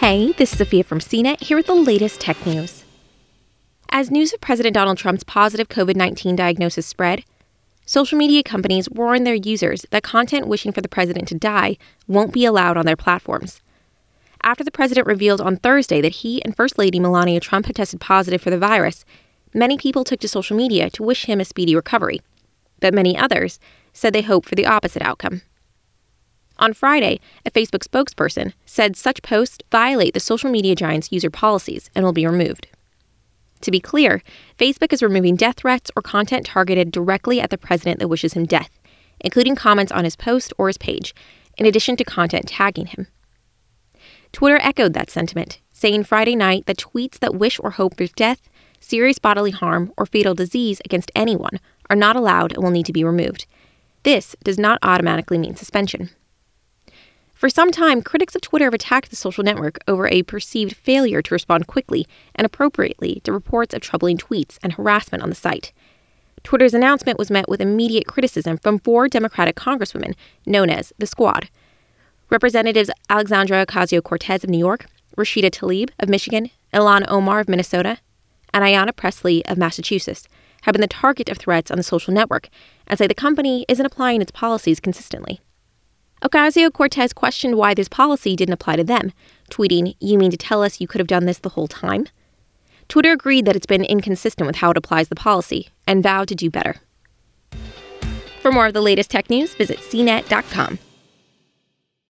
Hey, this is Sophia from CNET here with the latest tech news. As news of President Donald Trump's positive COVID 19 diagnosis spread, social media companies warn their users that content wishing for the president to die won't be allowed on their platforms. After the president revealed on Thursday that he and First Lady Melania Trump had tested positive for the virus, many people took to social media to wish him a speedy recovery. But many others said they hope for the opposite outcome. On Friday, a Facebook spokesperson said such posts violate the social media giant's user policies and will be removed. To be clear, Facebook is removing death threats or content targeted directly at the president that wishes him death, including comments on his post or his page, in addition to content tagging him. Twitter echoed that sentiment, saying Friday night that tweets that wish or hope for death, serious bodily harm, or fatal disease against anyone are not allowed and will need to be removed. This does not automatically mean suspension. For some time, critics of Twitter have attacked the social network over a perceived failure to respond quickly and appropriately to reports of troubling tweets and harassment on the site. Twitter's announcement was met with immediate criticism from four Democratic congresswomen, known as the Squad. Representatives Alexandra Ocasio Cortez of New York, Rashida Tlaib of Michigan, Ilhan Omar of Minnesota, and Ayanna Pressley of Massachusetts have been the target of threats on the social network and say the company isn't applying its policies consistently. Ocasio Cortez questioned why this policy didn't apply to them, tweeting, You mean to tell us you could have done this the whole time? Twitter agreed that it's been inconsistent with how it applies the policy and vowed to do better. For more of the latest tech news, visit cnet.com.